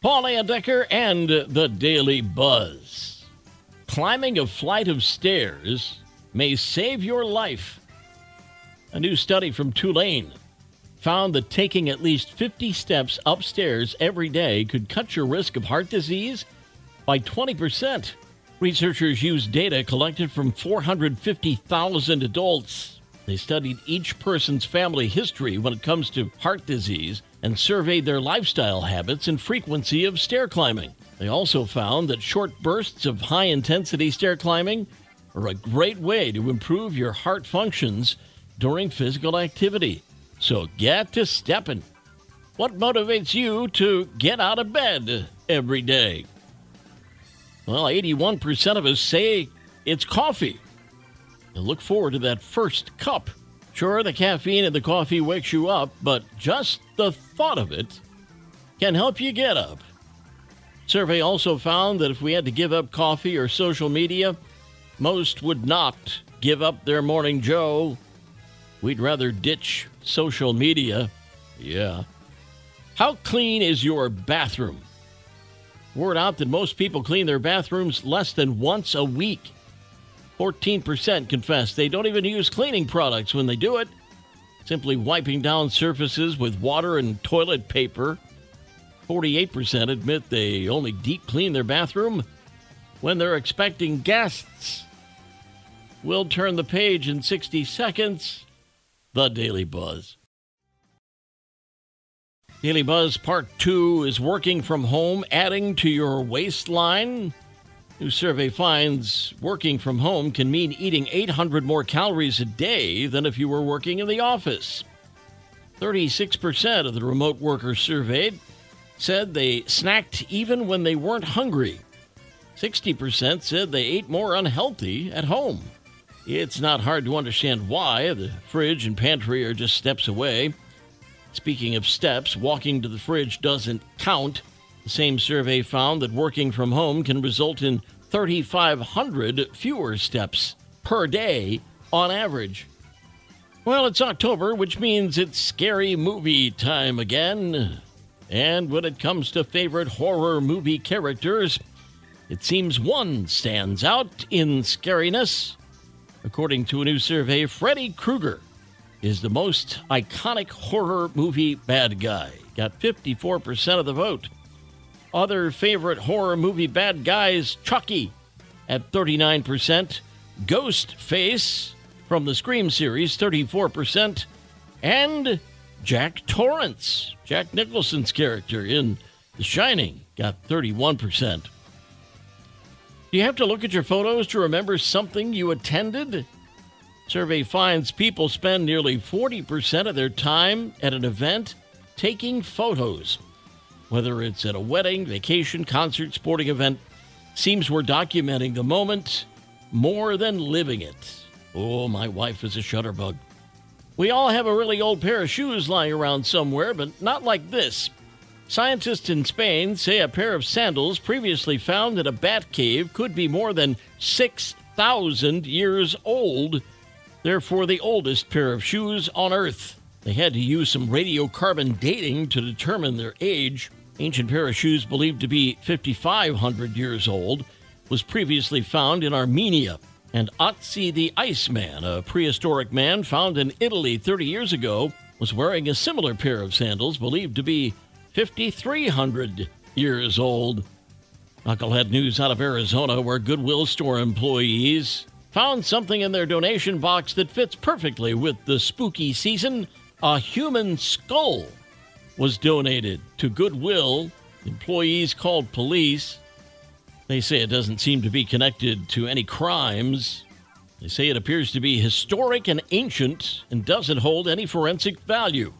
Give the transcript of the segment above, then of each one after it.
Paul Layendecker and the Daily Buzz. Climbing a flight of stairs may save your life. A new study from Tulane found that taking at least 50 steps upstairs every day could cut your risk of heart disease by 20%. Researchers used data collected from 450,000 adults. They studied each person's family history when it comes to heart disease and surveyed their lifestyle habits and frequency of stair climbing. They also found that short bursts of high intensity stair climbing are a great way to improve your heart functions during physical activity. So get to stepping. What motivates you to get out of bed every day? Well, 81% of us say it's coffee. Look forward to that first cup Sure, the caffeine in the coffee wakes you up, but just the thought of it can help you get up. Survey also found that if we had to give up coffee or social media, most would not give up their morning Joe. We'd rather ditch social media. Yeah. How clean is your bathroom? Word out that most people clean their bathrooms less than once a week. 14% confess they don't even use cleaning products when they do it, simply wiping down surfaces with water and toilet paper. 48% admit they only deep clean their bathroom when they're expecting guests. We'll turn the page in 60 seconds. The Daily Buzz. Daily Buzz Part 2 is working from home, adding to your waistline. New survey finds working from home can mean eating 800 more calories a day than if you were working in the office. 36% of the remote workers surveyed said they snacked even when they weren't hungry. 60% said they ate more unhealthy at home. It's not hard to understand why. The fridge and pantry are just steps away. Speaking of steps, walking to the fridge doesn't count. The same survey found that working from home can result in 3,500 fewer steps per day on average. Well, it's October, which means it's scary movie time again. And when it comes to favorite horror movie characters, it seems one stands out in scariness. According to a new survey, Freddy Krueger is the most iconic horror movie bad guy. Got 54% of the vote. Other favorite horror movie bad guys Chucky at 39%, Ghostface from the Scream series, 34%, and Jack Torrance, Jack Nicholson's character in The Shining, got 31%. Do you have to look at your photos to remember something you attended? Survey finds people spend nearly 40% of their time at an event taking photos. Whether it's at a wedding, vacation, concert, sporting event, seems we're documenting the moment more than living it. Oh, my wife is a shutterbug. We all have a really old pair of shoes lying around somewhere, but not like this. Scientists in Spain say a pair of sandals previously found in a bat cave could be more than 6,000 years old, therefore, the oldest pair of shoes on Earth. They had to use some radiocarbon dating to determine their age. Ancient pair of shoes believed to be 5,500 years old was previously found in Armenia. And Otzi the Iceman, a prehistoric man found in Italy 30 years ago, was wearing a similar pair of sandals believed to be 5,300 years old. Knucklehead news out of Arizona, where Goodwill store employees found something in their donation box that fits perfectly with the spooky season a human skull was donated to Goodwill. Employees called police. They say it doesn't seem to be connected to any crimes. They say it appears to be historic and ancient and doesn't hold any forensic value.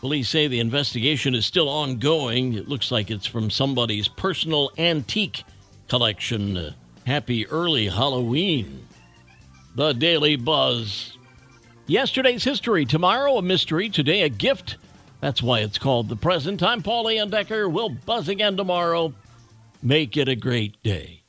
Police say the investigation is still ongoing. It looks like it's from somebody's personal antique collection. Uh, happy early Halloween. The Daily Buzz. Yesterday's history, tomorrow a mystery, today a gift that's why it's called the present. I'm Paul Layendecker. We'll buzz again tomorrow. Make it a great day.